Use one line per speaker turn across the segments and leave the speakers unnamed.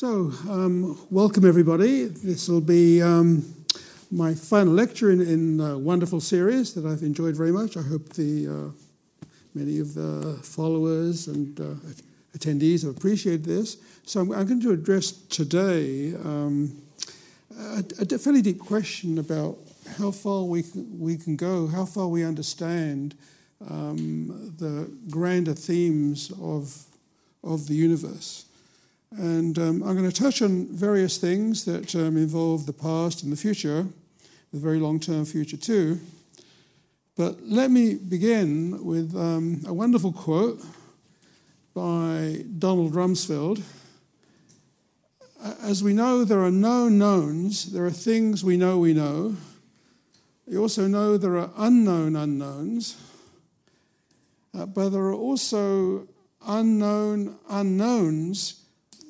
So, um, welcome everybody. This will be um, my final lecture in, in a wonderful series that I've enjoyed very much. I hope the uh, many of the followers and uh, attendees have appreciated this. So, I'm, I'm going to address today um, a, a, fairly deep question about how far we can, we can go, how far we understand um, the grander themes of, of the universe. And um, I'm going to touch on various things that um, involve the past and the future, the very long term future too. But let me begin with um, a wonderful quote by Donald Rumsfeld. As we know, there are no knowns, there are things we know we know. We also know there are unknown unknowns, uh, but there are also unknown unknowns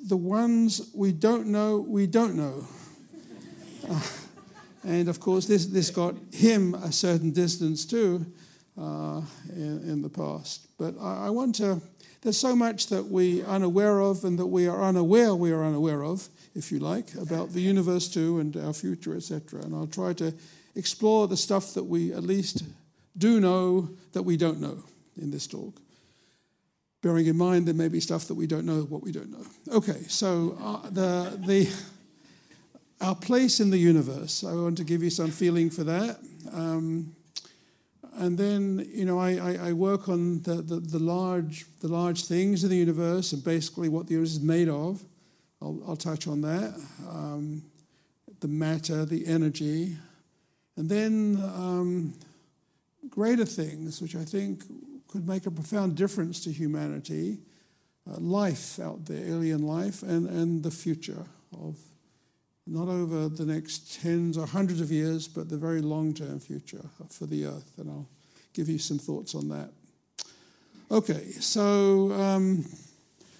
the ones we don't know, we don't know. Uh, and of course, this, this got him a certain distance too uh, in, in, the past. But I, I, want to, there's so much that we are unaware of and that we are unaware we are unaware of, if you like, about the universe too and our future, etc. And I'll try to explore the stuff that we at least do know that we don't know in this talk bearing in mind there may be stuff that we don't know what we don't know. Okay, so uh, the, the, our place in the universe, I want to give you some feeling for that. Um, and then, you know, I, I, I work on the, the, the, large, the large things in the universe and basically what the universe is made of. I'll, I'll touch on that. Um, the matter, the energy. And then um, greater things, which I think could make a profound difference to humanity, uh, life out there, alien life, and, and the future of not over the next tens or hundreds of years, but the very long term future for the earth. And I'll give you some thoughts on that. Okay, so um,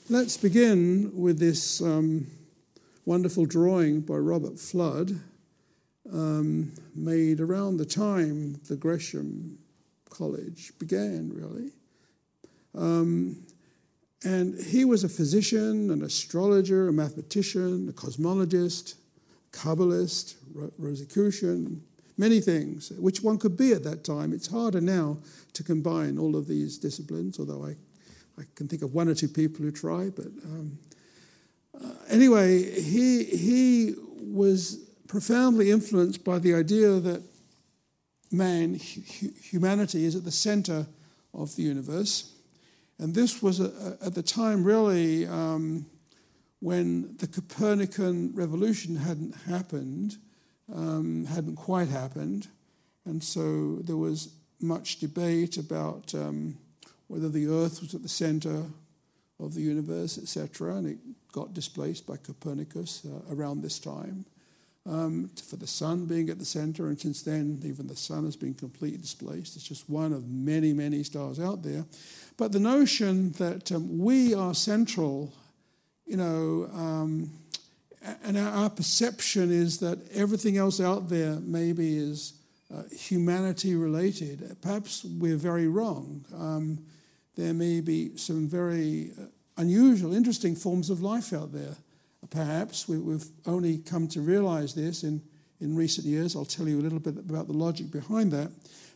let's begin with this um, wonderful drawing by Robert Fludd. um, made around the time the Gresham college began, really. Um, and he was a physician, an astrologer, a mathematician, a cosmologist, Kabbalist, Rosicrucian, many things, which one could be at that time. It's harder now to combine all of these disciplines, although I, I can think of one or two people who try. But um, uh, anyway, he, he was profoundly influenced by the idea that man, humanity, is at the center of the universe. And this was a, a, at the time really um, when the Copernican revolution hadn't happened, um, hadn't quite happened. And so there was much debate about um, whether the Earth was at the center of the universe, etc. And it got displaced by Copernicus uh, around this time um, for the sun being at the center, and since then, even the sun has been completely displaced. It's just one of many, many stars out there. But the notion that um, we are central, you know, um, and our, perception is that everything else out there maybe is uh, humanity related. Perhaps we're very wrong. Um, there may be some very uh, unusual, interesting forms of life out there perhaps. We, have only come to realize this in, in recent years. I'll tell you a little bit about the logic behind that.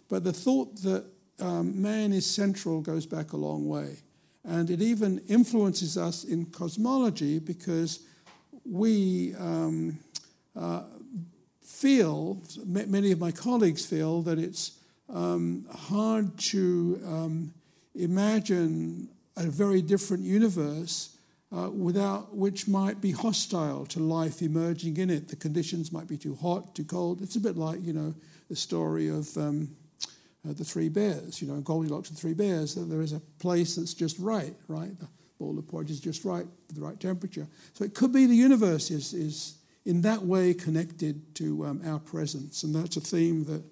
But the thought that um, man is central goes back a long way. And it even influences us in cosmology because we um, uh, feel, many of my colleagues feel, that it's um, hard to um, imagine a very different universe uh, without which might be hostile to life emerging in it. The conditions might be too hot, too cold. It's a bit like, you know, the story of um, uh, the three bears, you know, Goldilocks and three bears, that there is a place that's just right, right? The bowl of porridge is just right, the right temperature. So it could be the universe is, is in that way connected to um, our presence. And that's a theme that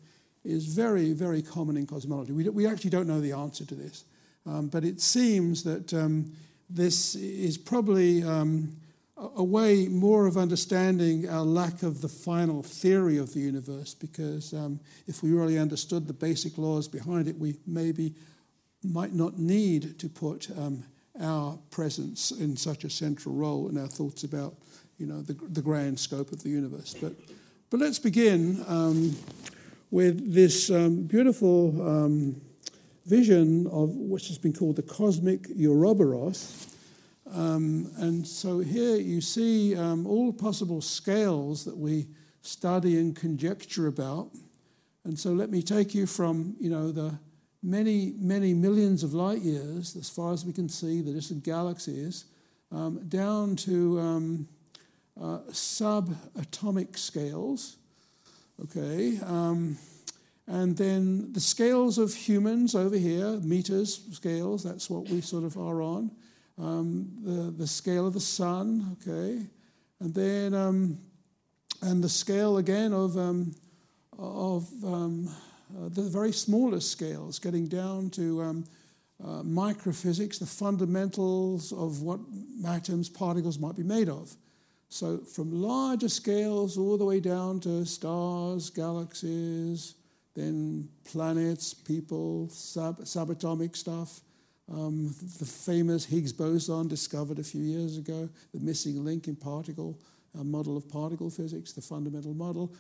is very, very common in cosmology. We, we actually don't know the answer to this. Um, but it seems that um, this is probably um, a way more of understanding our lack of the final theory of the universe, because um, if we really understood the basic laws behind it, we maybe might not need to put um, our presence in such a central role in our thoughts about you know, the, the grand scope of the universe. But, but let's begin um, with this um, beautiful um, vision of which has been called the cosmic Ouroboros. Um, and so here you see um, all possible scales that we study and conjecture about. And so let me take you from, you know, the many, many millions of light years, as far as we can see, the distant galaxies, um, down to um, uh, subatomic scales. Okay. And then the scales of humans over here, meters scales, that's what we sort of are on. Um, the, the scale of the sun, okay. And then, um, and the scale again of, um, of um, uh, the very smallest scales, getting down to um, uh, microphysics, the fundamentals of what atoms, particles might be made of. So, from larger scales all the way down to stars, galaxies, then planets, people, sub, subatomic stuff. Um, the famous Higgs boson discovered a few years ago, the missing link in particle, a model of particle physics, the fundamental model.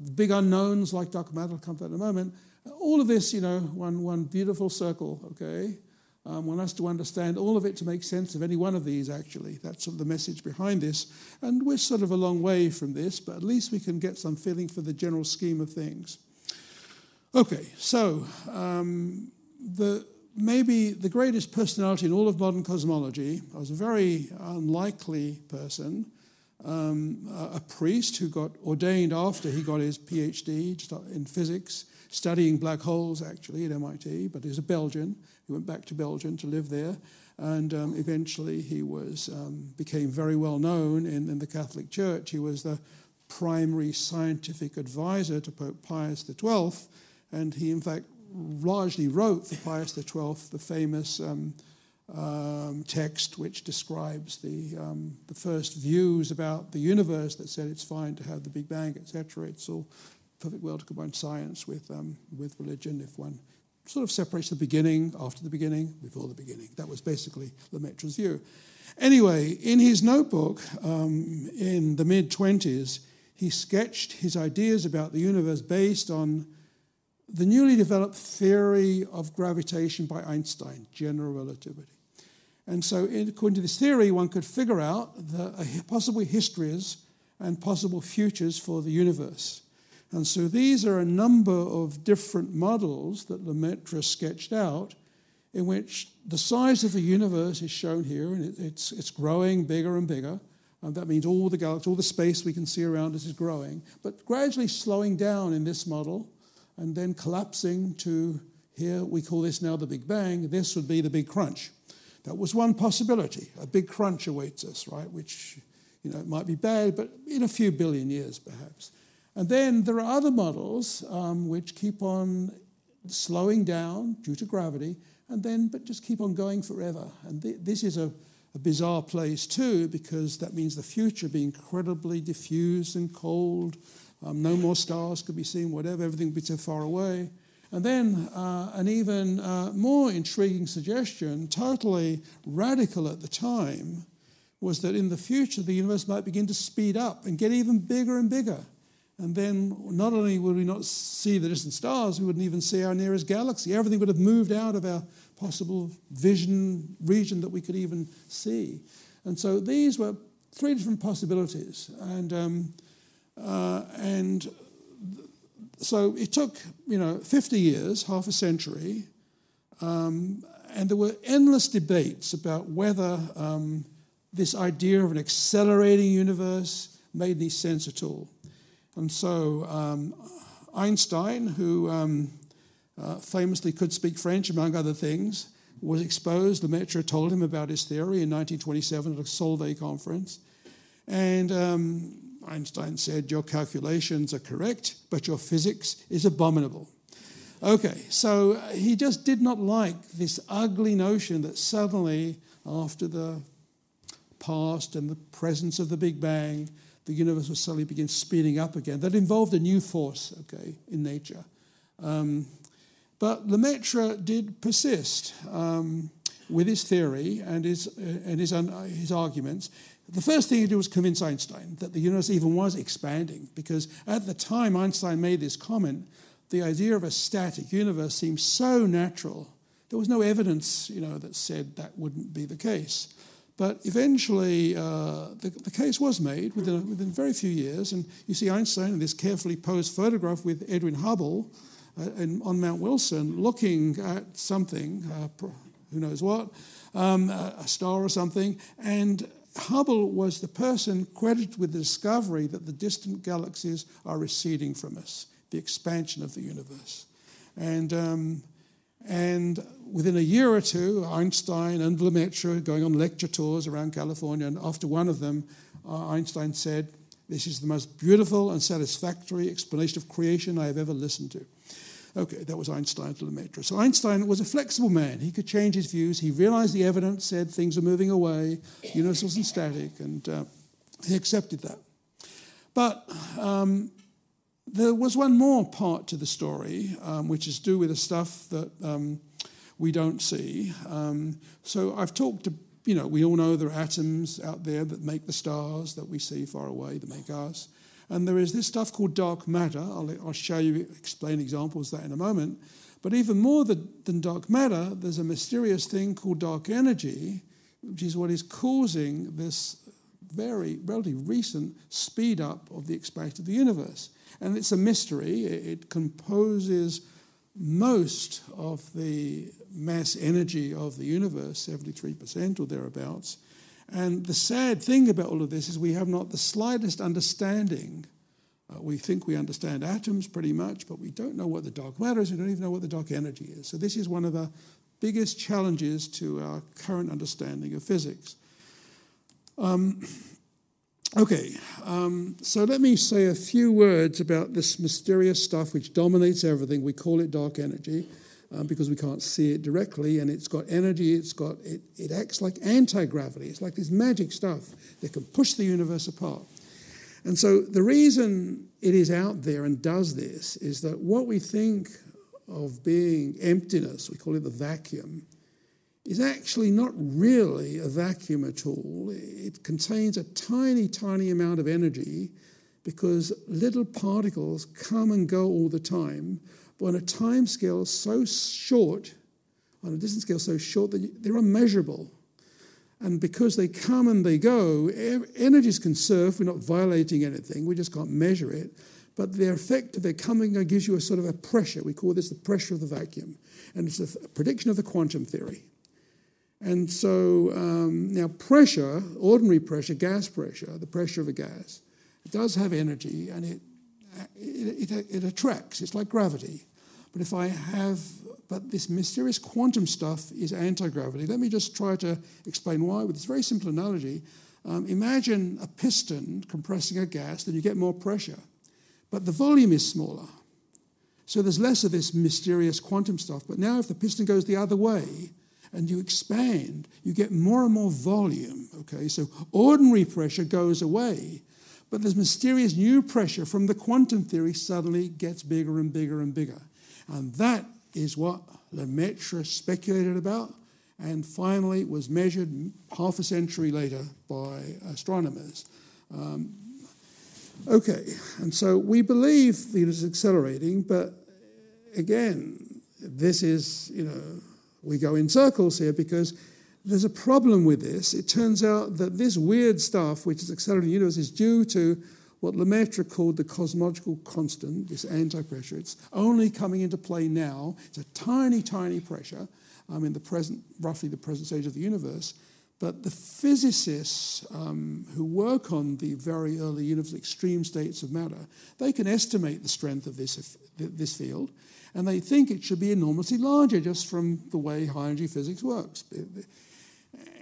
The big unknowns like dark matter will come to that in a moment. All of this, you know, one, one beautiful circle, okay? Um, one has to understand all of it to make sense of any one of these, actually. That's sort of the message behind this. And we're sort of a long way from this, but at least we can get some feeling for the general scheme of things. Okay, so um, the, maybe the greatest personality in all of modern cosmology was a very unlikely person, um, a, a priest who got ordained after he got his PhD in physics studying black holes actually at MIT, but he's a Belgian. He went back to Belgium to live there, and um, eventually he was um, became very well known in, in the Catholic Church. He was the primary scientific advisor to Pope Pius XII, and he in fact largely wrote for Pius XII the famous um, um, text which describes the, um, the first views about the universe that said it's fine to have the Big Bang, etc. It's all perfect world to combine science with, um, with religion if one sort of separates the beginning, after the beginning, before the beginning. That was basically Lemaitre's view. Anyway, in his notebook um, in the mid 20s, he sketched his ideas about the universe based on the newly developed theory of gravitation by Einstein, general relativity. And so, according to this theory, one could figure out the possible histories and possible futures for the universe. And so these are a number of different models that Lemaitre sketched out in which the size of the universe is shown here, and it's, it's growing bigger and bigger. And that means all the galaxies, all the space we can see around us is growing, but gradually slowing down in this model and then collapsing to here, we call this now the Big Bang. This would be the Big Crunch. That was one possibility. A big crunch awaits us, right? Which, you know, it might be bad, but in a few billion years, perhaps. And then there are other models um, which keep on slowing down due to gravity, and then but just keep on going forever. And th- this is a, a, bizarre place too, because that means the future be incredibly diffuse and cold. Um, no more stars could be seen, whatever, everything would be too far away. And then uh, an even uh, more intriguing suggestion, totally radical at the time, was that in the future the universe might begin to speed up and get even bigger and bigger. And then not only would we not see the distant stars, we wouldn't even see our nearest galaxy. Everything would have moved out of our possible vision region that we could even see. And so these were three different possibilities. And, um, uh, and so it took, you know, 50 years, half a century, um, and there were endless debates about whether um, this idea of an accelerating universe made any sense at all. And so um, Einstein, who um, uh, famously could speak French, among other things, was exposed. Lemaitre told him about his theory in 1927 at a Solvay conference. And um, Einstein said, Your calculations are correct, but your physics is abominable. Okay, so he just did not like this ugly notion that suddenly, after the past and the presence of the Big Bang, the universe would suddenly begin speeding up again. That involved a new force, okay, in nature. Um, but Lemaitre did persist. Um, with his theory and his, uh, and his, his arguments. The first thing he did was convince Einstein that the universe even was expanding, because at the time Einstein made this comment, the idea of a static universe seemed so natural. There was no evidence, you know, that said that wouldn't be the case. But eventually, uh, the, the, case was made within, within very few years, and you see Einstein in this carefully posed photograph with Edwin Hubble uh, in, on Mount Wilson looking at something, uh, who knows what, um, a star or something, and Hubble was the person credited with the discovery that the distant galaxies are receding from us, the expansion of the universe. And, um, and within a year or two, Einstein and Lemaitre going on lecture tours around California, and after one of them, uh, Einstein said, This is the most beautiful and satisfactory explanation of creation I have ever listened to. Okay, that was Einstein to Lemaitre. So Einstein was a flexible man. He could change his views. He realized the evidence said things were moving away, universe wasn't static, and uh, he accepted that. But um, there was one more part to the story, um, which is do with the stuff that um, we don't see. Um, so I've talked to, you know, we all know there are atoms out there that make the stars that we see far away, that make us. And there is this stuff called dark matter. I'll, I'll show you, explain examples that in a moment. But even more than dark matter, there's a mysterious thing called dark energy, which is what is causing this very relatively recent speed up of the expansion of the universe. And it's a mystery. It composes most of the mass energy of the universe, 73% or thereabouts. And the sad thing about all of this is we have not the slightest understanding. Uh, we think we understand atoms pretty much, but we don't know what the dark matter is. We don't even know what the dark energy is. So, this is one of the biggest challenges to our current understanding of physics. Um, okay, um, so let me say a few words about this mysterious stuff which dominates everything. We call it dark energy um, because we can't see it directly, and it's got energy. It's got it, it acts like anti-gravity. It's like this magic stuff that can push the universe apart. And so the reason it is out there and does this is that what we think of being emptiness, we call it the vacuum, is actually not really a vacuum at all. It contains a tiny, tiny amount of energy because little particles come and go all the time but on a time scale so short, on a distance scale so short that they're unmeasurable. And because they come and they go, energy is conserved. We're not violating anything. We just can't measure it. But their effect of their coming gives you a sort of a pressure. We call this the pressure of the vacuum. And it's a prediction of the quantum theory. And so um, now, pressure, ordinary pressure, gas pressure, the pressure of a gas, it does have energy and it it, it, it attracts. It's like gravity. But if I have, but this mysterious quantum stuff is anti gravity. Let me just try to explain why with this very simple analogy. Um, imagine a piston compressing a gas, then you get more pressure, but the volume is smaller. So there's less of this mysterious quantum stuff. But now, if the piston goes the other way and you expand, you get more and more volume. Okay, so ordinary pressure goes away, but this mysterious new pressure from the quantum theory suddenly gets bigger and bigger and bigger. And that is what Lemaitre speculated about and finally was measured half a century later by astronomers. Um, okay, and so we believe that it is accelerating, but again, this is, you know, we go in circles here because there's a problem with this. It turns out that this weird stuff, which is accelerating the universe, is due to what Lemaitre called the cosmological constant, this anti-pressure. It's only coming into play now. It's a tiny, tiny pressure um, in the present, roughly the present stage of the universe. But the physicists um, who work on the very early universe, extreme states of matter, they can estimate the strength of this, this field, and they think it should be enormously larger just from the way high energy physics works.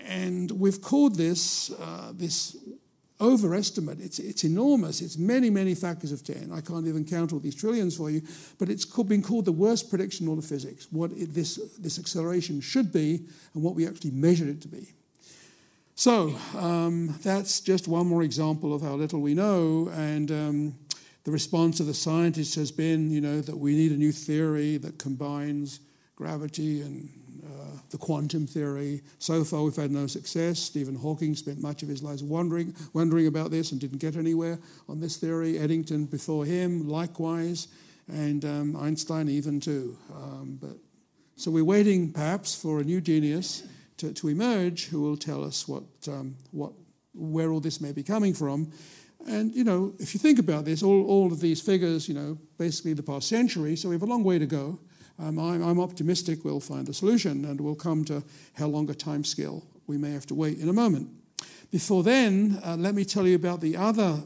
And we've called this, uh, this overestimate. It's, it's enormous. It's many, many factors of 10. I can't even count all these trillions for you, but it's been called the worst prediction in all of physics, what it, this, this acceleration should be and what we actually measured it to be. So um, that's just one more example of how little we know. And um, the response of the scientists has been, you know, that we need a new theory that combines gravity and uh, the quantum theory. So far, we've had no success. Stephen Hawking spent much of his life wondering, wondering about this and didn't get anywhere on this theory. Eddington before him, likewise, and um, Einstein even too. Um, but so we're waiting, perhaps, for a new genius to, to emerge who will tell us what, um, what, where all this may be coming from. And, you know, if you think about this, all, all of these figures, you know, basically the past century, so we have a long way to go. Um, I'm, I'm, optimistic we'll find a solution and we'll come to how long a time scale we may have to wait in a moment. Before then, uh, let me tell you about the other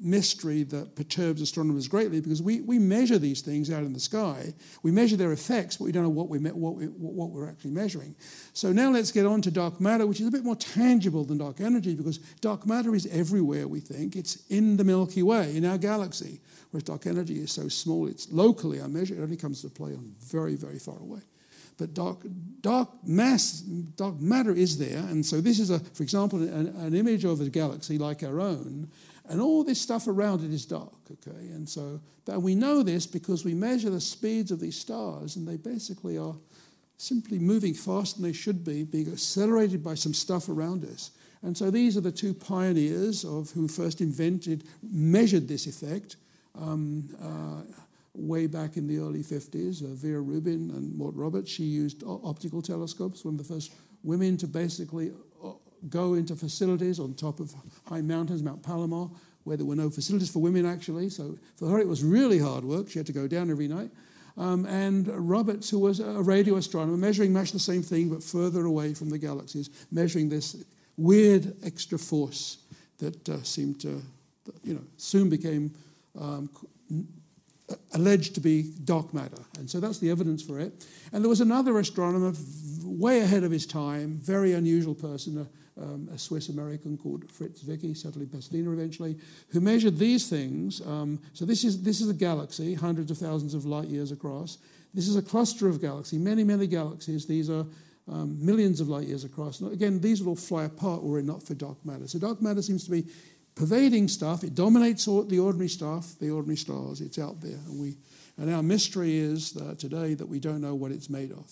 mystery that perturbs astronomers greatly because we, we measure these things out in the sky. We measure their effects, but we don't know what, we what, we, what we're actually measuring. So now let's get on to dark matter, which is a bit more tangible than dark energy because dark matter is everywhere, we think. It's in the Milky Way, in our galaxy, whereas dark energy is so small, it's locally unmeasured. It only comes to play on very, very far away. But dark, dark mass, dark matter is there, and so this is a, for example, an, an image of a galaxy like our own, and all this stuff around it is dark, okay? And so and we know this because we measure the speeds of these stars, and they basically are simply moving faster than they should be, being accelerated by some stuff around us. And so these are the two pioneers of who first invented, measured this effect um, uh, way back in the early 50s. Uh, Vera Rubin and Morton Roberts, she used optical telescopes, one of the first women to basically go into facilities on top of high mountains, Mount Palomar, where there were no facilities for women actually. So for her, it was really hard work. She had to go down every night. Um, and Roberts, who was a radio astronomer, measuring much the same thing but further away from the galaxies, measuring this weird extra force that uh, seemed to, you know, soon became um, alleged to be dark matter. And so that's the evidence for it. And there was another astronomer way ahead of his time, very unusual person, um, a Swiss American called Fritz Zwicky, settled in Pasadena eventually, who measured these things. Um, so this is, this is a galaxy, hundreds of thousands of light years across. This is a cluster of galaxies, many, many galaxies. These are um, millions of light years across. And again, these will all fly apart were it not for dark matter. So dark matter seems to be pervading stuff. It dominates all, the ordinary stuff, the ordinary stars. It's out there. And, we, and our mystery is uh, today that we don't know what it's made of.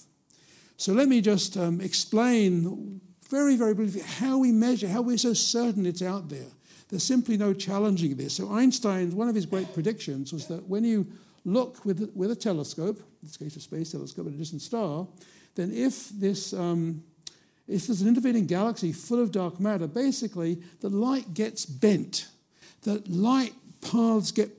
So let me just um, explain very, very briefly how we measure, how we're so certain it's out there. There's simply no challenging this. So Einstein's one of his great predictions was that when you look with, with a telescope, in this case a space telescope at a distant star, then if this um, if there's an intervening galaxy full of dark matter, basically the light gets bent. The light paths get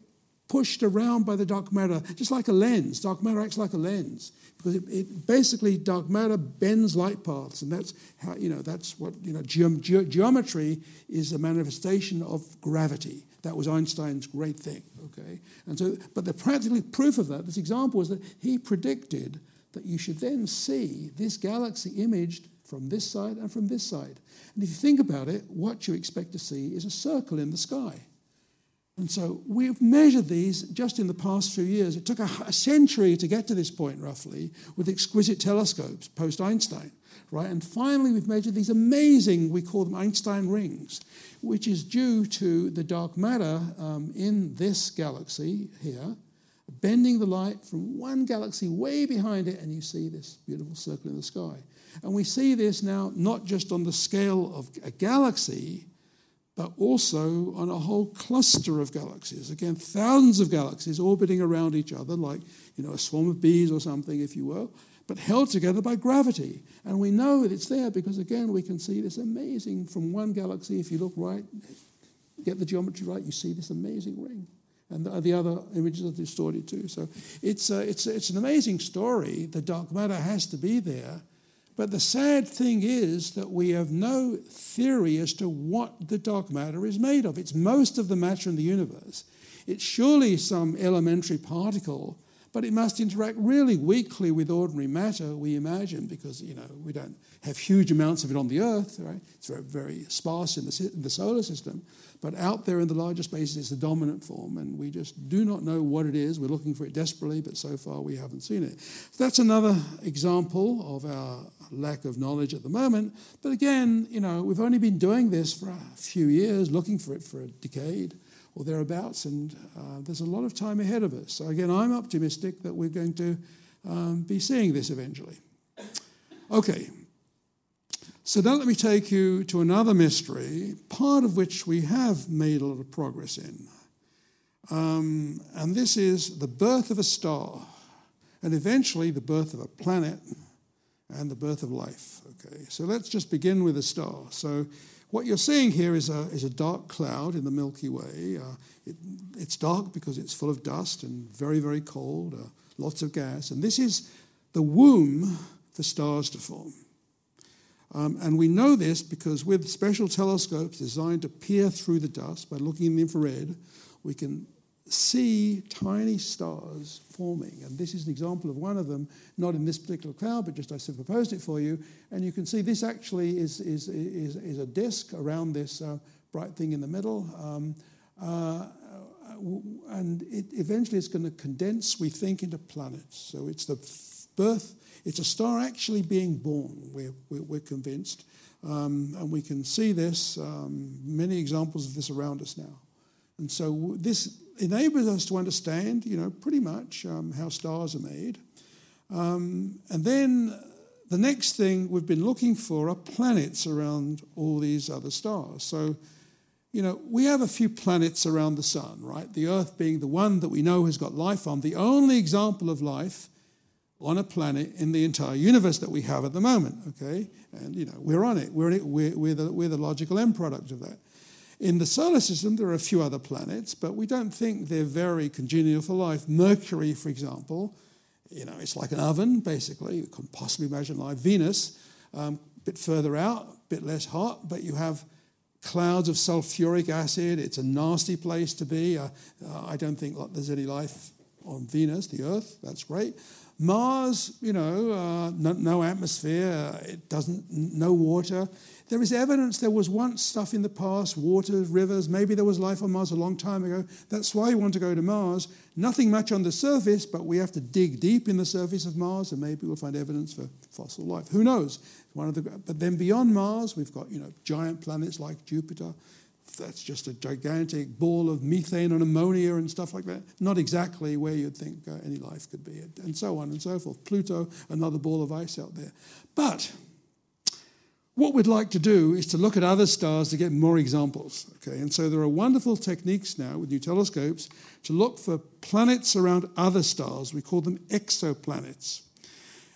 pushed around by the dark matter, just like a lens. Dark matter acts like a lens because it, it, basically dark matter bends light paths, and that's how you know that's what you know. Ge- ge- geometry is a manifestation of gravity. That was Einstein's great thing. Okay, and so but the practical proof of that, this example, was that he predicted that you should then see this galaxy imaged from this side and from this side. And if you think about it, what you expect to see is a circle in the sky. And so we've measured these just in the past few years. It took a, a century to get to this point, roughly, with exquisite telescopes post Einstein, right? And finally, we've measured these amazing, we call them Einstein rings, which is due to the dark matter um, in this galaxy here, bending the light from one galaxy way behind it, and you see this beautiful circle in the sky. And we see this now not just on the scale of a galaxy, but also on a whole cluster of galaxies. Again, thousands of galaxies orbiting around each other, like you know, a swarm of bees or something, if you will, but held together by gravity. And we know that it's there because, again, we can see this amazing from one galaxy. If you look right, get the geometry right, you see this amazing ring. And the, the other images are distorted too. So it's, uh, it's, it's an amazing story. The dark matter has to be there. But the sad thing is that we have no theory as to what the dark matter is made of. It's most of the matter in the universe. It's surely some elementary particle, but it must interact really weakly with ordinary matter, we imagine, because you know we don't have huge amounts of it on the Earth, right? It's very, very sparse in the, in the solar system. But out there in the larger spaces, it's the dominant form, and we just do not know what it is. We're looking for it desperately, but so far we haven't seen it. So that's another example of our lack of knowledge at the moment. But again, you know, we've only been doing this for a few years, looking for it for a decade or thereabouts, and uh, there's a lot of time ahead of us. So again, I'm optimistic that we're going to um, be seeing this eventually. Okay, So now let me take you to another mystery, part of which we have made a lot of progress in. Um, and this is the birth of a star, and eventually the birth of a planet and the birth of life. Okay, so let's just begin with a star. So what you're seeing here is a, is a dark cloud in the Milky Way. Uh, it, it's dark because it's full of dust and very, very cold, uh, lots of gas. And this is the womb for stars to form. Um, and we know this because with special telescopes designed to peer through the dust by looking in the infrared, we can see tiny stars forming. And this is an example of one of them, not in this particular cloud, but just I superposed it for you. And you can see this actually is, is, is, is a disk around this uh, bright thing in the middle. Um, uh, and it, eventually it's going to condense, we think, into planets. So it's the birth, it's a star actually being born, we're, we're, we're convinced. Um, and we can see this, um, many examples of this around us now. And so this enables us to understand, you know, pretty much um, how stars are made. Um, and then the next thing we've been looking for are planets around all these other stars. So, you know, we have a few planets around the sun, right? The Earth being the one that we know has got life on, the only example of life on a planet in the entire universe that we have at the moment, okay? And, you know, we're on it. We're, it. we're, we're, the, we're the logical end product of that. In the solar system, there are a few other planets, but we don't think they're very congenial for life. Mercury, for example, you know, it's like an oven, basically. You can possibly imagine life. Venus, um, a bit further out, a bit less hot, but you have clouds of sulfuric acid. It's a nasty place to be. Uh, uh, I don't think there's any life on Venus, the Earth. That's great. Mars, you know, uh, no, no, atmosphere. It doesn't, no water. There is evidence there was once stuff in the past, waters, rivers, maybe there was life on Mars a long time ago. That's why we want to go to Mars. Nothing much on the surface, but we have to dig deep in the surface of Mars and maybe we'll find evidence for fossil life. Who knows? One of the, but then beyond Mars, we've got you know, giant planets like Jupiter. That's just a gigantic ball of methane and ammonia and stuff like that. Not exactly where you'd think uh, any life could be, and so on and so forth. Pluto, another ball of ice out there. But what we'd like to do is to look at other stars to get more examples. Okay, and so there are wonderful techniques now with new telescopes to look for planets around other stars. We call them exoplanets.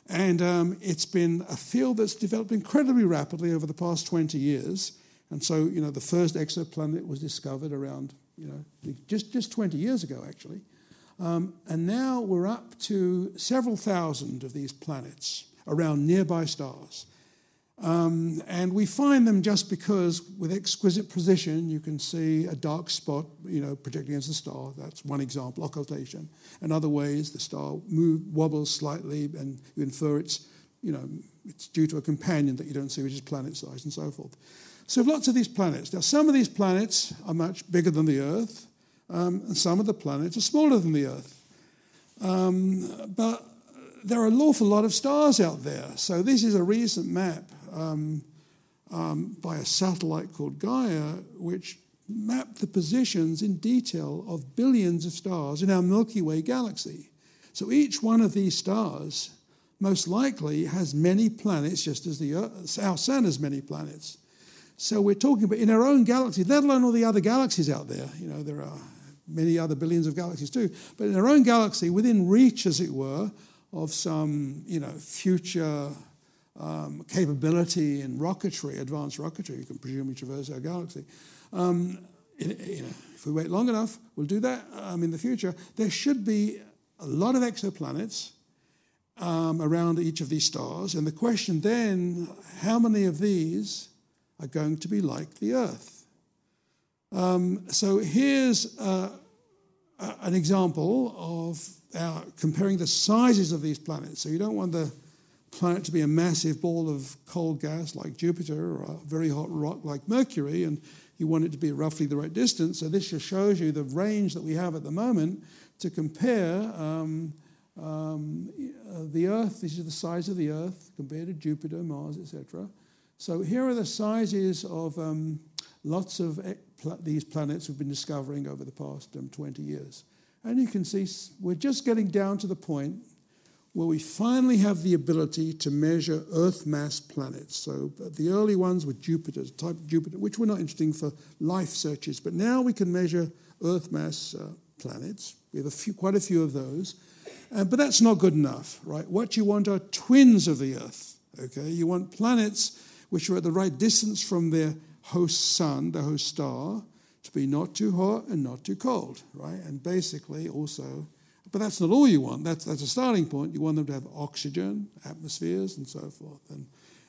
And um, it's been a field that's developed incredibly rapidly over the past 20 years. And so, you know, the first exoplanet was discovered around, you know, just, just 20 years ago, actually. Um, and now we're up to several thousand of these planets around nearby stars. Um, and we find them just because, with exquisite precision, you can see a dark spot, you know, projecting against the star. That's one example, occultation. And other ways, the star move, wobbles slightly, and you infer it's, you know, it's due to a companion that you don't see, which is planet size, and so forth. So, lots of these planets. Now, some of these planets are much bigger than the Earth, um, and some of the planets are smaller than the Earth. Um, but there are an awful lot of stars out there. So, this is a recent map um, um, by a satellite called Gaia, which mapped the positions in detail of billions of stars in our Milky Way galaxy. So each one of these stars most likely has many planets, just as the Earth, our Sun has many planets. So we're talking about in our own galaxy, let alone all the other galaxies out there. You know, there are many other billions of galaxies too. But in our own galaxy, within reach, as it were, of some you know future um, capability in rocketry, advanced rocketry, you can presumably traverse our galaxy. Um, you know, if we wait long enough, we'll do that um, in the future. There should be a lot of exoplanets um, around each of these stars. And the question then, how many of these are going to be like the Earth? Um, so here's uh, an example of our, comparing the sizes of these planets. So you don't want the planet to be a massive ball of cold gas like Jupiter or a very hot rock like Mercury, and you want it to be roughly the right distance. So this just shows you the range that we have at the moment to compare um, um, the Earth. This is the size of the Earth compared to Jupiter, Mars, etc. So here are the sizes of um, lots of these planets we've been discovering over the past um, 20 years. And you can see we're just getting down to the point where we finally have the ability to measure Earth mass planets. So the early ones were Jupiter, type Jupiter, which were not interesting for life searches, but now we can measure Earth mass uh, planets. We have a few, quite a few of those. Uh, but that's not good enough, right? What you want are twins of the Earth, okay? You want planets which are at the right distance from their host sun, the host star, to be not too hot and not too cold, right? And basically also but that's not all you want. That's, that's a starting point. You want them to have oxygen, atmospheres, and so forth, and,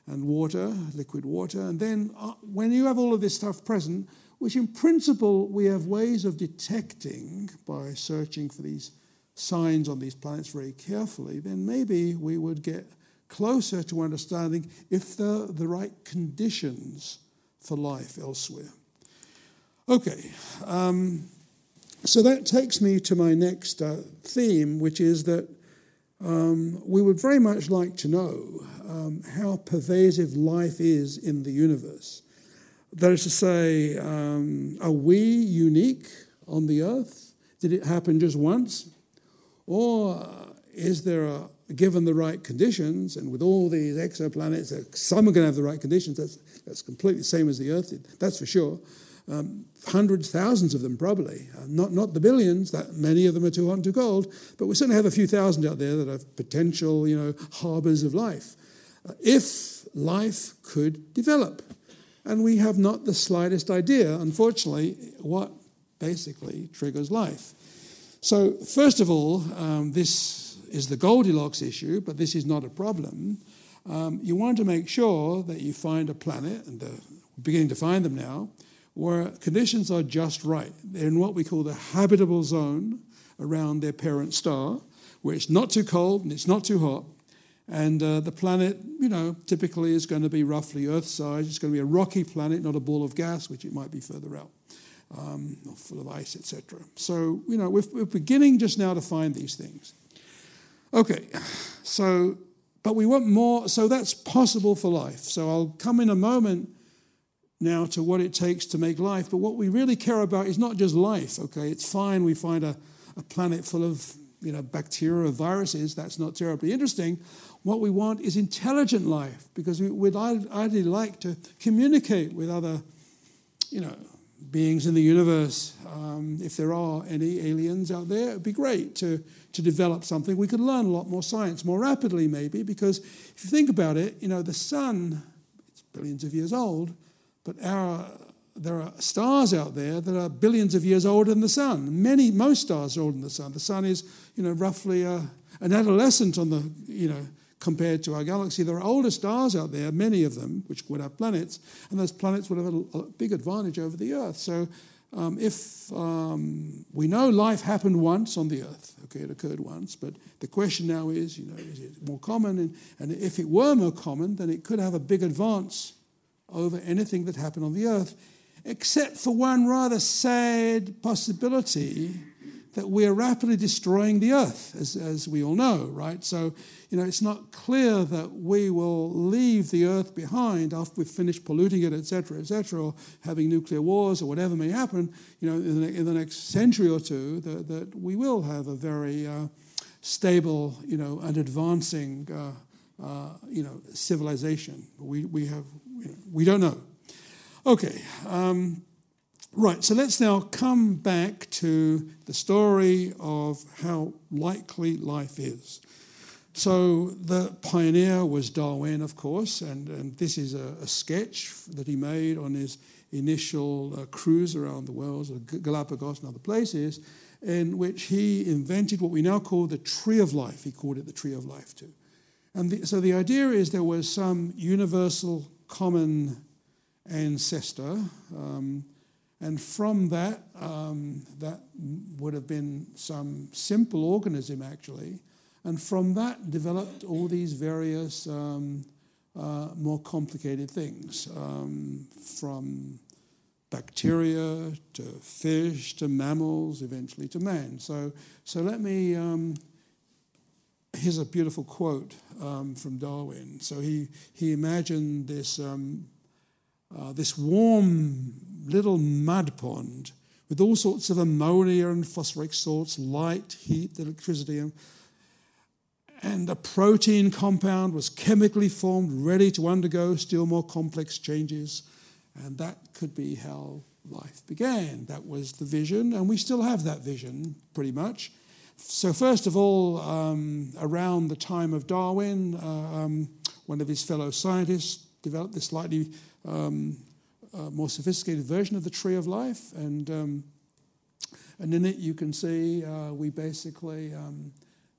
and water, liquid water. And then uh, when you have all of this stuff present, which in principle we have ways of detecting by searching for these signs on these planets very carefully, then maybe we would get closer to understanding if there are the right conditions for life elsewhere. Okay. Um, so that takes me to my next uh, theme, which is that um, we would very much like to know um, how pervasive life is in the universe. That is to say, um, are we unique on the earth? Did it happen just once? Or is there a, given the right conditions, and with all these exoplanets, some are going to have the right conditions, that's, that's completely the same as the earth did, that's for sure um, hundreds, thousands of them probably. Uh, not, not the billions, that many of them are too hot and too cold, but we certainly have a few thousand out there that are potential, you know, harbors of life. Uh, if life could develop. And we have not the slightest idea, unfortunately, what basically triggers life. So, first of all, um, this is the Goldilocks issue, but this is not a problem. Um, you want to make sure that you find a planet, and we're beginning to find them now, where conditions are just right. They're in what we call the habitable zone around their parent star, where it's not too cold and it's not too hot. And uh, the planet, you know, typically is going to be roughly Earth size. It's going to be a rocky planet, not a ball of gas, which it might be further out, um, or full of ice, etc. So, you know, we're, we're beginning just now to find these things. Okay, so, but we want more, so that's possible for life. So I'll come in a moment now to what it takes to make life. But what we really care about is not just life, okay? It's fine we find a, a planet full of you know, bacteria or viruses. That's not terribly interesting. What we want is intelligent life because we would ideally like to communicate with other, you know, beings in the universe. Um, if there are any aliens out there, it'd be great to, to develop something. We could learn a lot more science more rapidly, maybe, because if you think about it, you know, the sun, it's billions of years old, but our, there are stars out there that are billions of years older than the sun. Many, most stars are older than the sun. The sun is, you know, roughly a, an adolescent on the, you know, compared to our galaxy. There are older stars out there, many of them, which would have planets, and those planets would have a, a big advantage over the Earth. So um, if um, we know life happened once on the Earth, okay, it occurred once, but the question now is, you know, is it more common? And, and if it were more common, then it could have a big advance over anything that happened on the earth, except for one rather sad possibility that we are rapidly destroying the earth, as, as we all know, right? So, you know, it's not clear that we will leave the earth behind after we've finished polluting it, etc., etc., or having nuclear wars or whatever may happen, you know, in the, in the next century or two, that, that we will have a very uh, stable, you know, and advancing, uh, uh, you know, civilization. We, we have we don't know. Okay, um, right, so let's now come back to the story of how likely life is. So the pioneer was Darwin, of course, and, and this is a, a sketch that he made on his initial uh, cruise around the world, Galapagos and other places, in which he invented what we now call the tree of life. He called it the tree of life too. And the, so the idea is there was some universal common ancestor. Um, and from that, um, that would have been some simple organism actually. And from that developed all these various um, uh, more complicated things, um, from bacteria to fish to mammals, eventually to man. So, so let me um, here's a beautiful quote um, from Darwin. So he, he imagined this, um, uh, this warm little mud pond with all sorts of ammonia and phosphoric salts, light, heat, electricity. And, and a protein compound was chemically formed, ready to undergo still more complex changes. And that could be how life began. That was the vision, and we still have that vision pretty much. So, first of all, um, around the time of Darwin, uh, um, one of his fellow scientists developed this slightly um, uh, more sophisticated version of the tree of life, and um, and in it you can see uh, we basically um,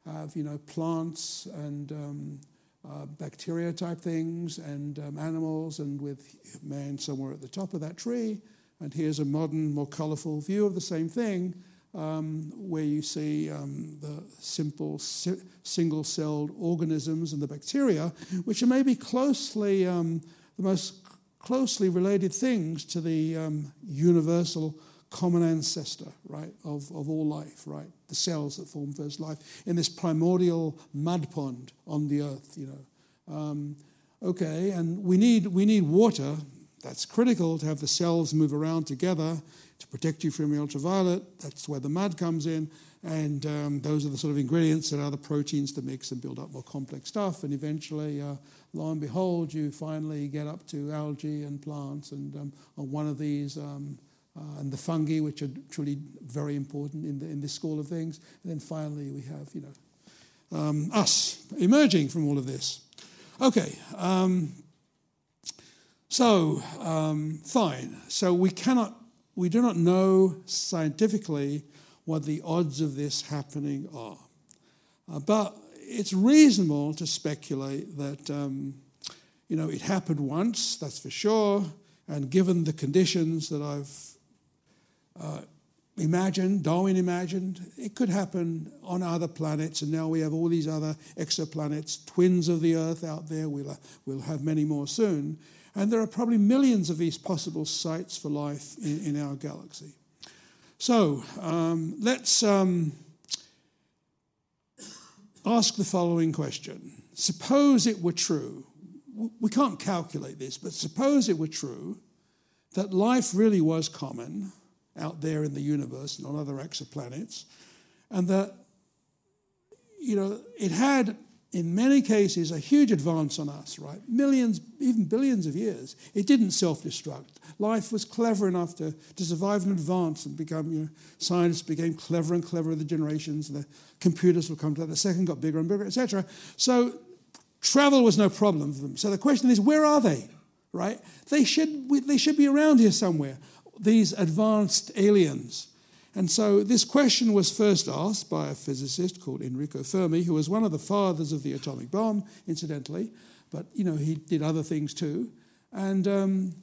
have you know plants and um, uh, bacteria type things and animals, and with man somewhere at the top of that tree. And here's a modern, more colourful view of the same thing um, where you see um, the simple si- single celled organisms and the bacteria, which are maybe closely, um, the most closely related things to the um, universal common ancestor, right, of, of all life, right? The cells that form first life in this primordial mud pond on the earth, you know. Um, okay, and we need, we need water. That's critical to have the cells move around together to protect you from ultraviolet. That's where the mud comes in. And um, those are the sort of ingredients that are the proteins to mix and build up more complex stuff. And eventually, uh, lo and behold, you finally get up to algae and plants. And um, on one of these, um, uh, and the fungi, which are truly very important in, the, in this school of things. And then finally, we have, you know, um, us emerging from all of this. Okay, um, so um, fine. So we cannot we do not know scientifically what the odds of this happening are. Uh, but it's reasonable to speculate that, um, you know, it happened once, that's for sure, and given the conditions that I've uh, imagined, Darwin imagined, it could happen on other planets, and now we have all these other exoplanets, twins of the Earth out there. We'll, uh, we'll have many more soon. And there are probably millions of these possible sites for life in, in our galaxy. So um, let's um, ask the following question. Suppose it were true, we can't calculate this, but suppose it were true that life really was common out there in the universe and on other exoplanets, and that you know it had in many cases, a huge advance on us, right? Millions, even billions of years. It didn't self destruct. Life was clever enough to, to survive and advance and become, you know, scientists became clever and cleverer the generations, the computers will come to that. The second got bigger and bigger, etc. So travel was no problem for them. So the question is, where are they, right? They should, they should be around here somewhere, these advanced aliens. And so this question was first asked by a physicist called Enrico Fermi, who was one of the fathers of the atomic bomb, incidentally, but you know he did other things too. And um,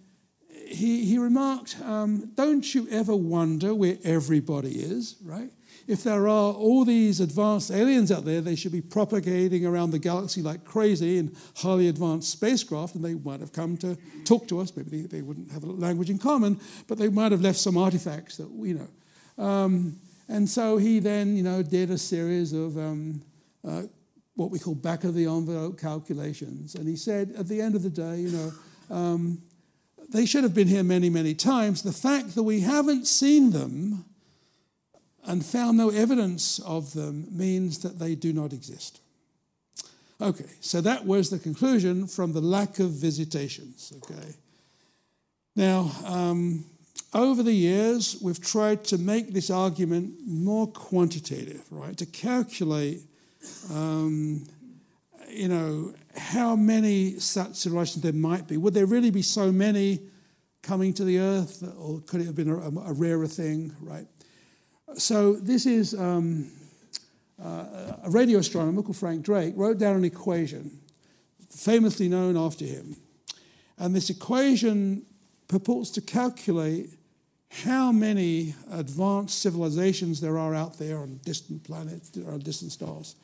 he, he remarked, um, "Don't you ever wonder where everybody is, right? If there are all these advanced aliens out there, they should be propagating around the galaxy like crazy in highly advanced spacecraft, and they might have come to talk to us. Maybe they, they wouldn't have a language in common, but they might have left some artifacts that you know." Um, and so he then, you know, did a series of um, uh, what we call back of the envelope calculations. And he said, at the end of the day, you know, um, they should have been here many, many times. The fact that we haven't seen them and found no evidence of them means that they do not exist. Okay, so that was the conclusion from the lack of visitations. Okay. Now, um, over the years, we've tried to make this argument more quantitative, right? To calculate, um, you know, how many such civilizations there might be. Would there really be so many coming to the Earth, or could it have been a, a rarer thing, right? So this is um, uh, a radio astronomer called Frank Drake wrote down an equation, famously known after him, and this equation purports to calculate how many advanced civilizations there are out there on distant planets or distant stars.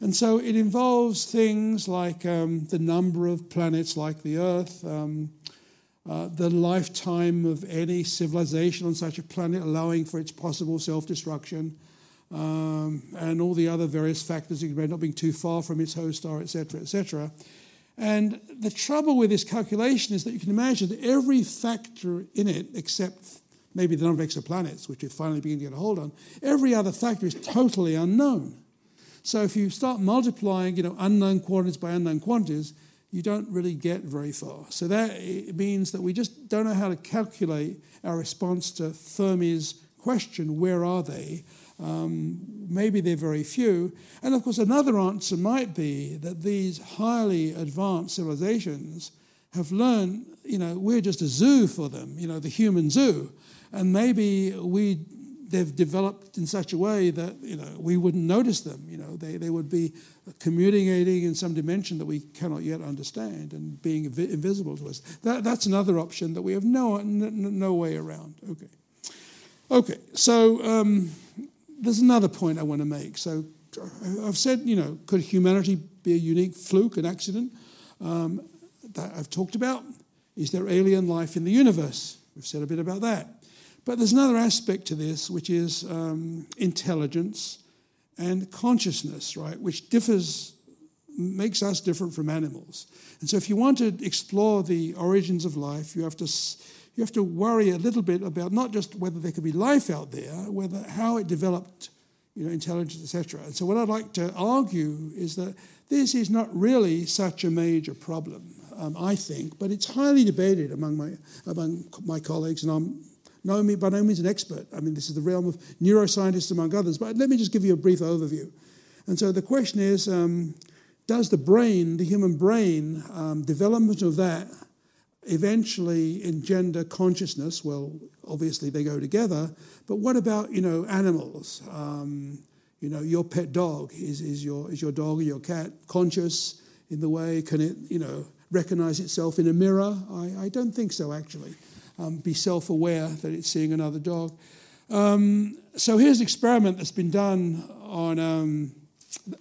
And so it involves things like um, the number of planets like the Earth, um, uh, the lifetime of any civilization on such a planet, allowing for its possible self destruction, um, and all the other various factors, about not being too far from its host star, etc., etc. And the trouble with this calculation is that you can imagine that every factor in it, except maybe the number of exoplanets, which we're finally beginning to get a hold on, every other factor is totally unknown. So if you start multiplying, you know, unknown quantities by unknown quantities, you don't really get very far. So that means that we just don't know how to calculate our response to Fermi's question, where are they? Um, maybe they're very few. And of course, another answer might be that these highly advanced civilizations have learned, you know, we're just a zoo for them, you know, the human zoo. And maybe we they've developed in such a way that you know we wouldn't notice them. You know, they, they would be communicating in some dimension that we cannot yet understand and being invisible to us. That, that's another option that we have no no, no way around. Okay, okay. So um, there's another point I want to make. So I've said, you know, could humanity be a unique fluke, an accident? Um, that I've talked about. Is there alien life in the universe? We've said a bit about that. But there's another aspect to this, which is um, intelligence and consciousness, right, which differs, makes us different from animals. And so if you want to explore the origins of life, you have to you have to worry a little bit about not just whether there could be life out there, whether how it developed, you know, intelligence, etc. And so what I'd like to argue is that this is not really such a major problem, um, I think, but it's highly debated among my among my colleagues, and I'm no, by no means an expert. I mean, this is the realm of neuroscientists, among others. But let me just give you a brief overview. And so the question is um, Does the brain, the human brain, um, development of that eventually engender consciousness? Well, obviously they go together. But what about, you know, animals? Um, you know, your pet dog, is, is, your, is your dog or your cat conscious in the way? Can it, you know, recognize itself in a mirror? I, I don't think so, actually um, be self aware that it's seeing another dog. Um, so here's an experiment that's been done on um,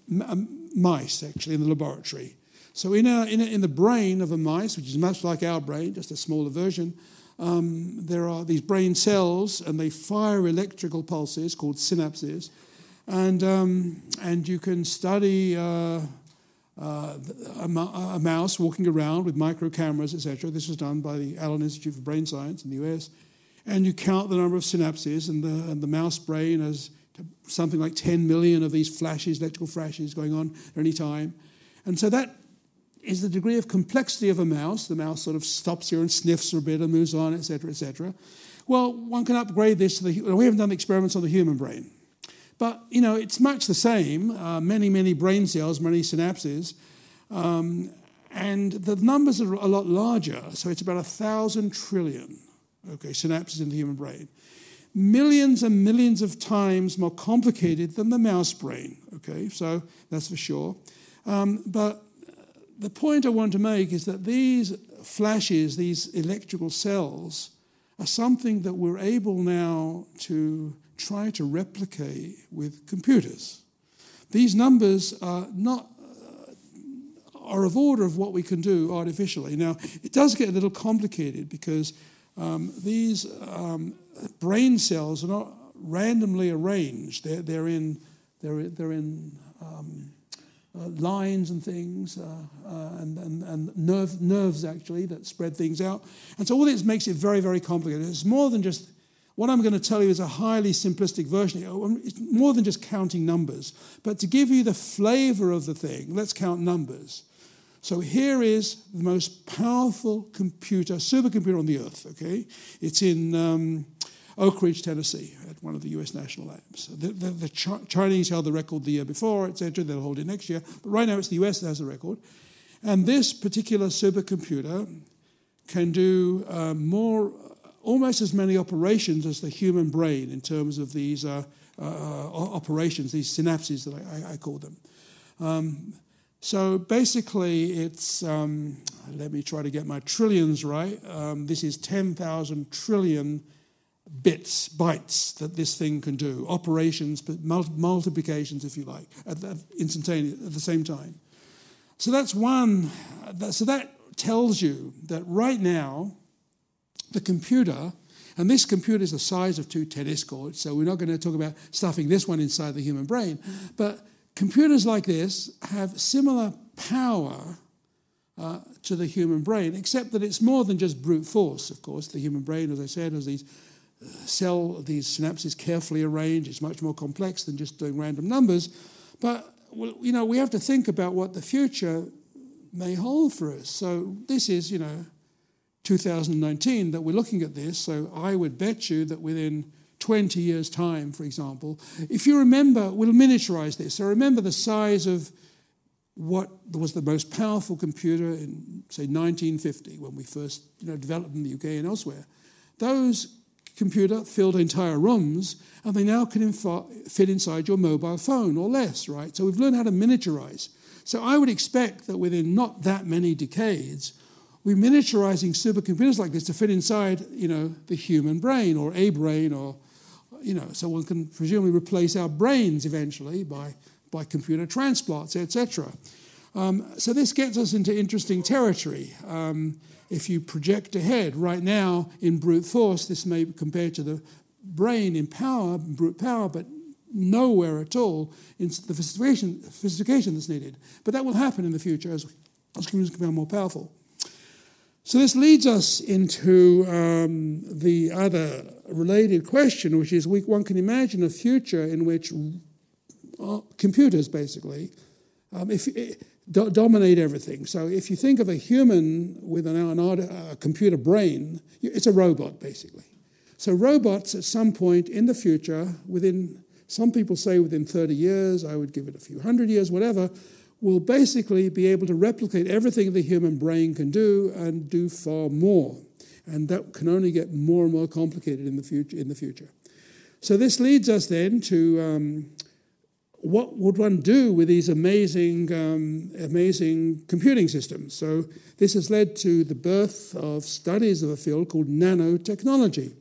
m- mice, actually, in the laboratory. So in, a, in, a, in, the brain of a mice, which is much like our brain, just a smaller version, um, there are these brain cells, and they fire electrical pulses called synapses. And, um, and you can study uh, uh, a, a, mouse walking around with micro cameras, etc. This was done by the Allen Institute for Brain Science in the US. And you count the number of synapses, and the, and the mouse brain has something like 10 million of these flashes, electrical flashes going on at any time. And so that is the degree of complexity of a mouse. The mouse sort of stops here and sniffs for a bit and moves on, etc., etc. Well, one can upgrade this to the. We haven't done experiments on the human brain. But, you know, it's much the same uh, many, many brain cells, many synapses. Um, and the numbers are a lot larger. So it's about a thousand trillion, okay, synapses in the human brain. Millions and millions of times more complicated than the mouse brain, okay, so that's for sure. Um, but the point I want to make is that these flashes, these electrical cells, are something that we're able now to try to replicate with computers. These numbers are not uh, are of order of what we can do artificially. Now, it does get a little complicated because um, these um, brain cells are not randomly arranged. They're, they're in, they're, they're in um, uh, lines and things, uh, uh, and, and, and nerve, nerves actually that spread things out. And so all this makes it very, very complicated. It's more than just what I'm going to tell you is a highly simplistic version. It's more than just counting numbers. But to give you the flavor of the thing, let's count numbers. So here is the most powerful computer, supercomputer on the earth, okay? It's in um, Oak Ridge, Tennessee, at one of the US national labs. The, the, the Ch- Chinese held the record the year before, etc. They'll hold it next year. But right now it's the US that has the record. And this particular supercomputer can do uh, more almost as many operations as the human brain in terms of these uh, uh, operations, these synapses that I, I, I call them. Um, so basically, it's, um, let me try to get my trillions right. Um, this is 10,000 trillion bits, bytes that this thing can do, operations, multiplications, if you like, at the, instantaneous, at the same time. So that's one, so that tells you that right now, the computer, and this computer is the size of two tennis courts, so we're not going to talk about stuffing this one inside the human brain, but computers like this have similar power uh, to the human brain, except that it's more than just brute force, of course. The human brain, as I said, has these cell, these synapses carefully arranged. It's much more complex than just doing random numbers. But well, you know, we have to think about what the future may hold for us. So this is, you know, 2019 that we're looking at this. So I would bet you that within 20 years' time, for example, if you remember, we'll miniaturize this. So remember the size of what was the most powerful computer in, say, 1950 when we first you know, developed in the UK and elsewhere. Those computer filled entire rooms, and they now can fit inside your mobile phone or less, right? So we've learned how to miniaturize. So I would expect that within not that many decades, we're miniaturizing supercomputers like this to fit inside, you know, the human brain or a brain or, you know, so one can presumably replace our brains eventually by by computer transplants, etc. Um, so this gets us into interesting territory. Um, if you project ahead, right now in brute force, this may be compared to the brain in power, brute power, but nowhere at all in the sophistication, sophistication that's needed. But that will happen in the future as, as computers become more powerful. So this leads us into um, the other related question, which is we, one can imagine a future in which computers, basically, um, if, do, dominate everything. So if you think of a human with an, an, a computer brain, it's a robot, basically. So robots, at some point in the future, within some people say within 30 years, I would give it a few hundred years, whatever, will basically be able to replicate everything the human brain can do and do far more. And that can only get more and more complicated in the future. In the future. So this leads us then to um, what would one do with these amazing, um, amazing computing systems? So this has led to the birth of studies of a field called nanotechnology,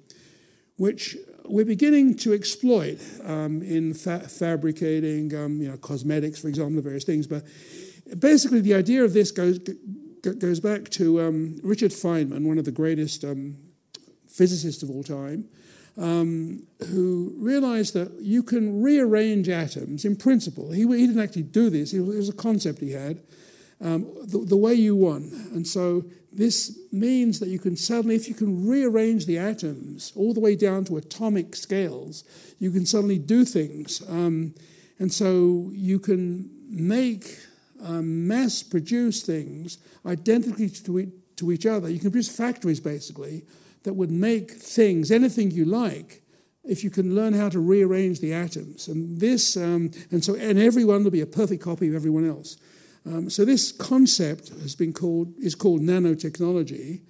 which we're beginning to exploit um, in fa- fabricating, um, you know, cosmetics, for example, various things. But basically, the idea of this goes goes back to um, Richard Feynman, one of the greatest um, physicists of all time um, who realized that you can rearrange atoms in principle. He, he didn't actually do this, it was a concept he had, um, the, the, way you want. And so this means that you can suddenly, if you can rearrange the atoms all the way down to atomic scales, you can suddenly do things. Um, and so you can make um, mass produce things identically to, to each other. You can produce factories basically that would make things, anything you like, if you can learn how to rearrange the atoms. And this, um, and so, and everyone will be a perfect copy of everyone else. Um, so this concept has been called is called nanotechnology,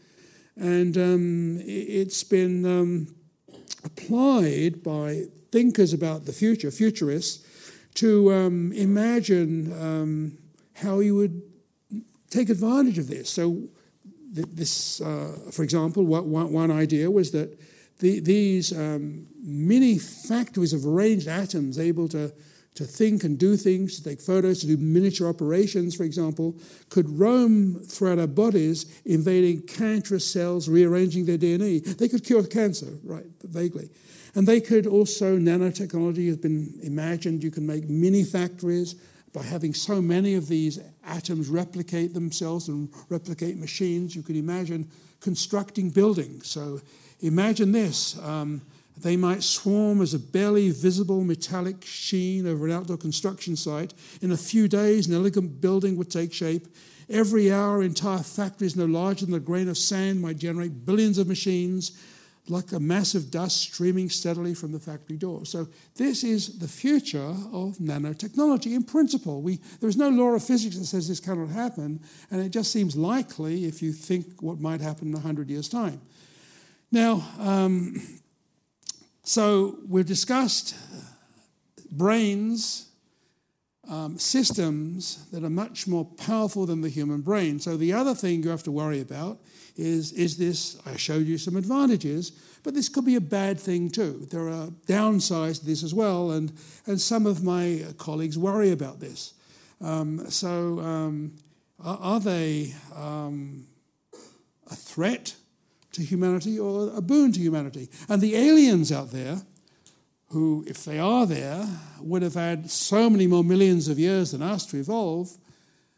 and um, it's been um, applied by thinkers about the future, futurists, to um, imagine um, how you would take advantage of this. So this, uh, for example, one, one idea was that the, these um, mini factories of arranged atoms able to, to think and do things, to take photos, to do miniature operations, for example, could roam throughout our bodies, invading cancerous cells, rearranging their DNA. They could cure cancer, right, vaguely. And they could also, nanotechnology has been imagined, you can make mini factories by having so many of these atoms replicate themselves and replicate machines, you can imagine constructing buildings. So imagine this. Um, they might swarm as a barely visible metallic sheen over an outdoor construction site. In a few days, an elegant building would take shape. Every hour, entire factories no larger than a grain of sand might generate billions of machines like a mass of dust streaming steadily from the factory door. So this is the future of nanotechnology in principle. We, there is no law of physics that says this cannot happen, and it just seems likely if you think what might happen in 100 years' time. Now, um, so we've discussed brains, um, systems that are much more powerful than the human brain. So the other thing you have to worry about is, is this, I showed you some advantages, but this could be a bad thing too. There are downsides to this as well, and, and some of my colleagues worry about this. Um, so um, are, are, they um, a threat to humanity or a boon to humanity? And the aliens out there, who, if they are there, would have had so many more millions of years than us to evolve,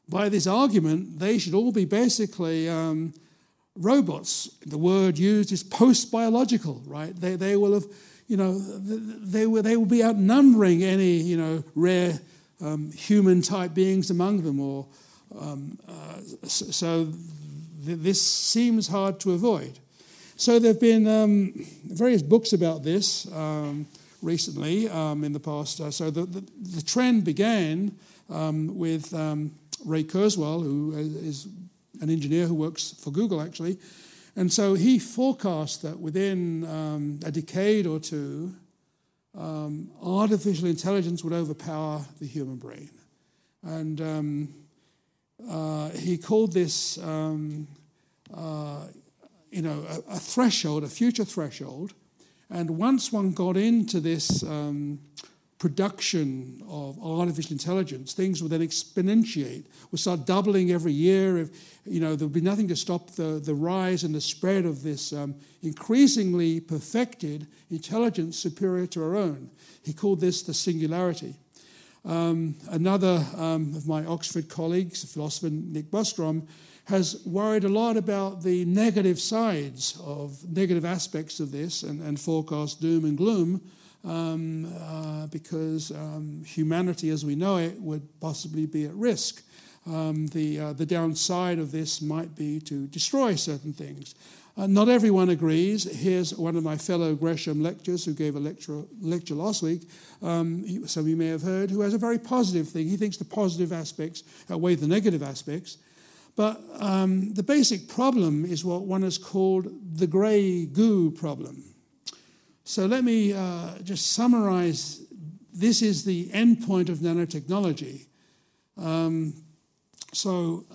by this argument, they should all be basically um, robots. The word used is post biological, right? They, they will have, you know, they will, they will be outnumbering any, you know, rare um, human type beings among them, or um, uh, so th- this seems hard to avoid. So there have been um, various books about this um, recently um, in the past. Uh, so the, the, the, trend began um, with Ray Kurzweil, who is an engineer who works for Google actually. And so he forecast that within um, a decade or two, um, artificial intelligence would overpower the human brain. And um, uh, he called this, um, uh, you know, a, a, threshold, a future threshold. And once one got into this um, production of artificial intelligence, things would then exponentiate, would start doubling every year. If, you know, there would be nothing to stop the, the rise and the spread of this um, increasingly perfected intelligence superior to our own. He called this the singularity. Um, another um, of my Oxford colleagues, philosopher Nick Bostrom, has worried a lot about the negative sides of negative aspects of this and, and forecast doom and gloom um, uh, because um, humanity as we know it would possibly be at risk. Um, the, uh, the downside of this might be to destroy certain things. Uh, not everyone agrees. Here's one of my fellow Gresham lecturers who gave a lecture, lecture last week, um, some of you may have heard, who has a very positive thing. He thinks the positive aspects outweigh the negative aspects. But um, the basic problem is what one has called the grey goo problem. So let me uh, just summarize. This is the endpoint of nanotechnology. Um, so,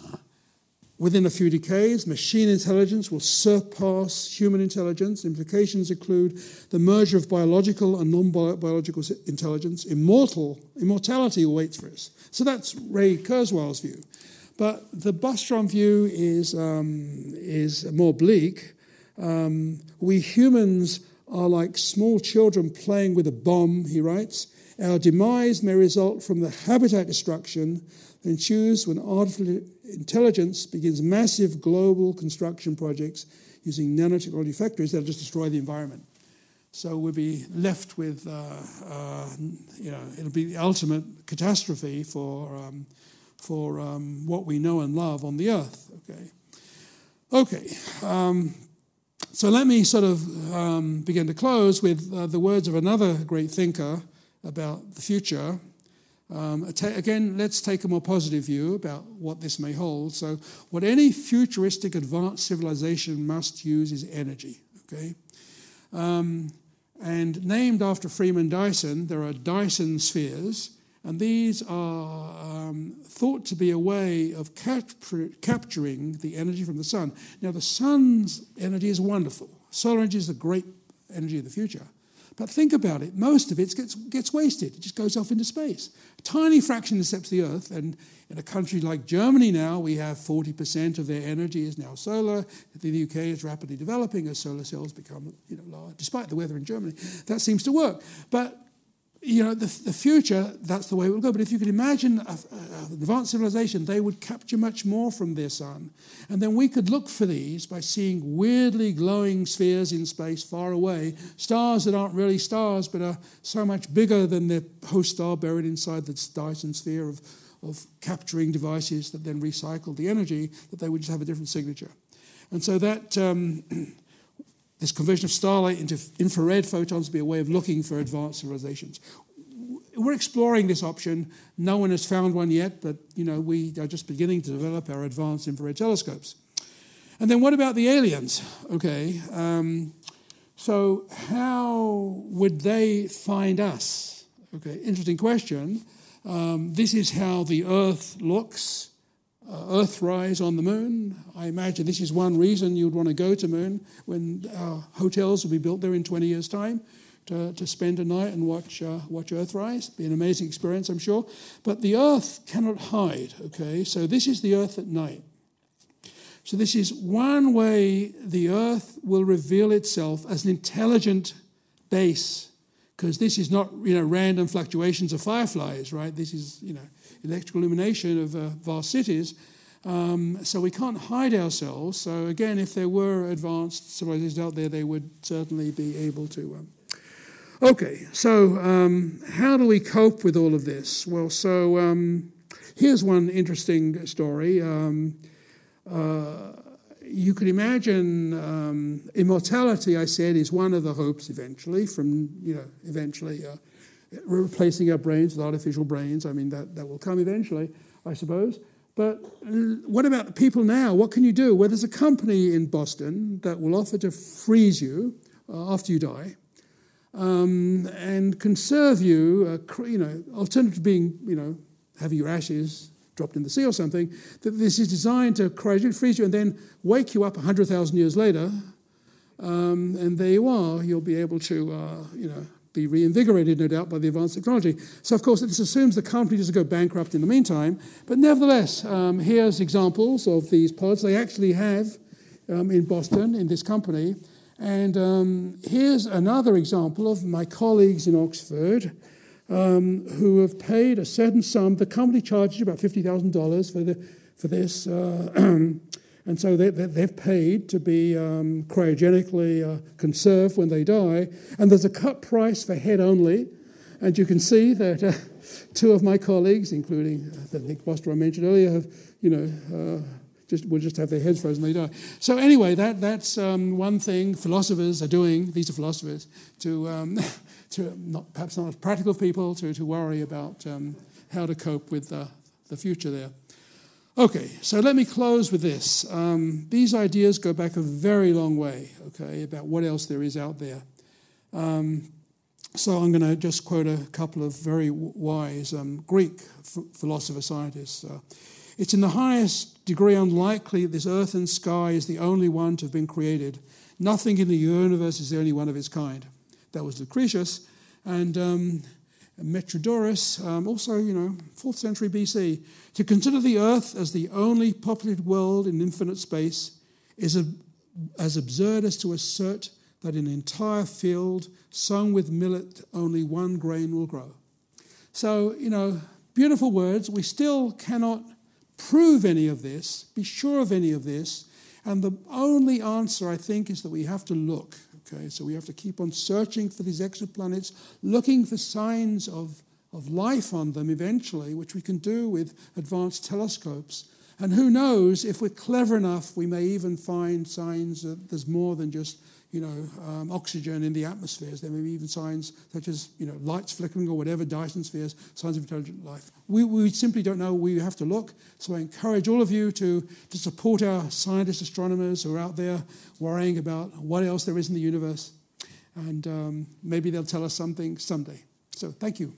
within a few decades, machine intelligence will surpass human intelligence. Implications include the merger of biological and non biological intelligence. Immortal, immortality awaits for us. So, that's Ray Kurzweil's view. But the Bostrom view is, um, is more bleak. Um, we humans are like small children playing with a bomb, he writes. Our demise may result from the habitat destruction that ensues when artificial intelligence begins massive global construction projects using nanotechnology factories that'll just destroy the environment. So we'll be left with, uh, uh, you know, it'll be the ultimate catastrophe for, um, for um, what we know and love on the earth. Okay. Okay. Um, so let me sort of um, begin to close with uh, the words of another great thinker about the future. Um, again, let's take a more positive view about what this may hold. So, what any futuristic advanced civilization must use is energy. Okay, um, and named after Freeman Dyson, there are Dyson spheres, and these are um, thought to be a way of cap- capturing the energy from the sun. Now, the sun's energy is wonderful. Solar energy is the great energy of the future. But think about it most of it gets, gets wasted, it just goes off into space. A tiny fraction accepts the Earth, and in a country like Germany now, we have 40% of their energy is now solar. The UK is rapidly developing as solar cells become you know, large, despite the weather in Germany. That seems to work. But you know, the, the future, that's the way it will go. But if you could imagine an advanced civilization, they would capture much more from their sun. And then we could look for these by seeing weirdly glowing spheres in space far away, stars that aren't really stars, but are so much bigger than their host star buried inside the Dyson sphere of, of capturing devices that then recycle the energy, that they would just have a different signature. And so that. Um, This conversion of starlight into infrared photons will be a way of looking for advanced civilizations. We're exploring this option. No one has found one yet, but you know we are just beginning to develop our advanced infrared telescopes. And then what about the aliens? Okay, um, so how would they find us? Okay, interesting question. Um, this is how the Earth looks uh, Earthrise on the moon. I imagine this is one reason you'd want to go to moon when uh, hotels will be built there in 20 years' time to, to spend a night and watch, uh, watch Earthrise. Be an amazing experience, I'm sure. But the Earth cannot hide, okay? So this is the Earth at night. So this is one way the Earth will reveal itself as an intelligent base, because this is not, you know, random fluctuations of fireflies, right? This is, you know, electrical illumination of uh, vast cities. Um, so we can't hide ourselves. So again, if there were advanced civilizations out there, they would certainly be able to. Um... Okay, so um, how do we cope with all of this? Well, so um, here's one interesting story. Um, uh, you could imagine um, immortality, I said, is one of the hopes eventually, from, you know, eventually uh, replacing our brains with artificial brains. I mean, that, that will come eventually, I suppose. But what about people now? What can you do? Well, there's a company in Boston that will offer to freeze you uh, after you die um, and conserve you, uh, you know, alternative to being, you know, having your ashes dropped in the sea or something, that this is designed to cryogenically freeze you and then wake you up 100,000 years later, um, and there you are. You'll be able to, uh, you know, be reinvigorated, no doubt, by the advanced technology. So, of course, this assumes the company doesn't go bankrupt in the meantime. But nevertheless, um, here's examples of these pods. They actually have um, in Boston, in this company. And um, here's another example of my colleagues in Oxford um, who have paid a certain sum. The company charges you about $50,000 for, the, for this. Uh, and so they, they, have paid to be um, cryogenically uh, conserved when they die. And there's a cut price for head only. And you can see that uh, two of my colleagues, including uh, the Nick Bostrom I mentioned earlier, have, you know, uh, just, will just have their heads frozen they die. So anyway, that, that's um, one thing philosophers are doing, these are philosophers, to, um, to not, perhaps not as practical people, to, to worry about um, how to cope with uh, the future there. Okay, so let me close with this. Um, these ideas go back a very long way, okay, about what else there is out there. Um, so I'm going to just quote a couple of very wise um, Greek philosopher scientists. Uh, it's in the highest degree unlikely that this earth and sky is the only one to have been created. Nothing in the universe is the only one of its kind. That was Lucretius. And um, Metrodorus, um, also, you know, 4th century BC. To consider the earth as the only populated world in infinite space is a, as absurd as to assert that in an entire field sown with millet only one grain will grow. So, you know, beautiful words. We still cannot prove any of this, be sure of any of this. And the only answer, I think, is that we have to look. Okay, so we have to keep on searching for these exoplanets, looking for signs of, of life on them eventually, which we can do with advanced telescopes. And who knows, if we're clever enough, we may even find signs that there's more than just you know, um, oxygen in the atmospheres. There may be even signs such as, you know, lights flickering or whatever, Dyson spheres, signs of intelligent life. We, we simply don't know. We have to look. So I encourage all of you to, to support our scientists, astronomers who are out there worrying about what else there is in the universe. And um, maybe they'll tell us something someday. So thank you.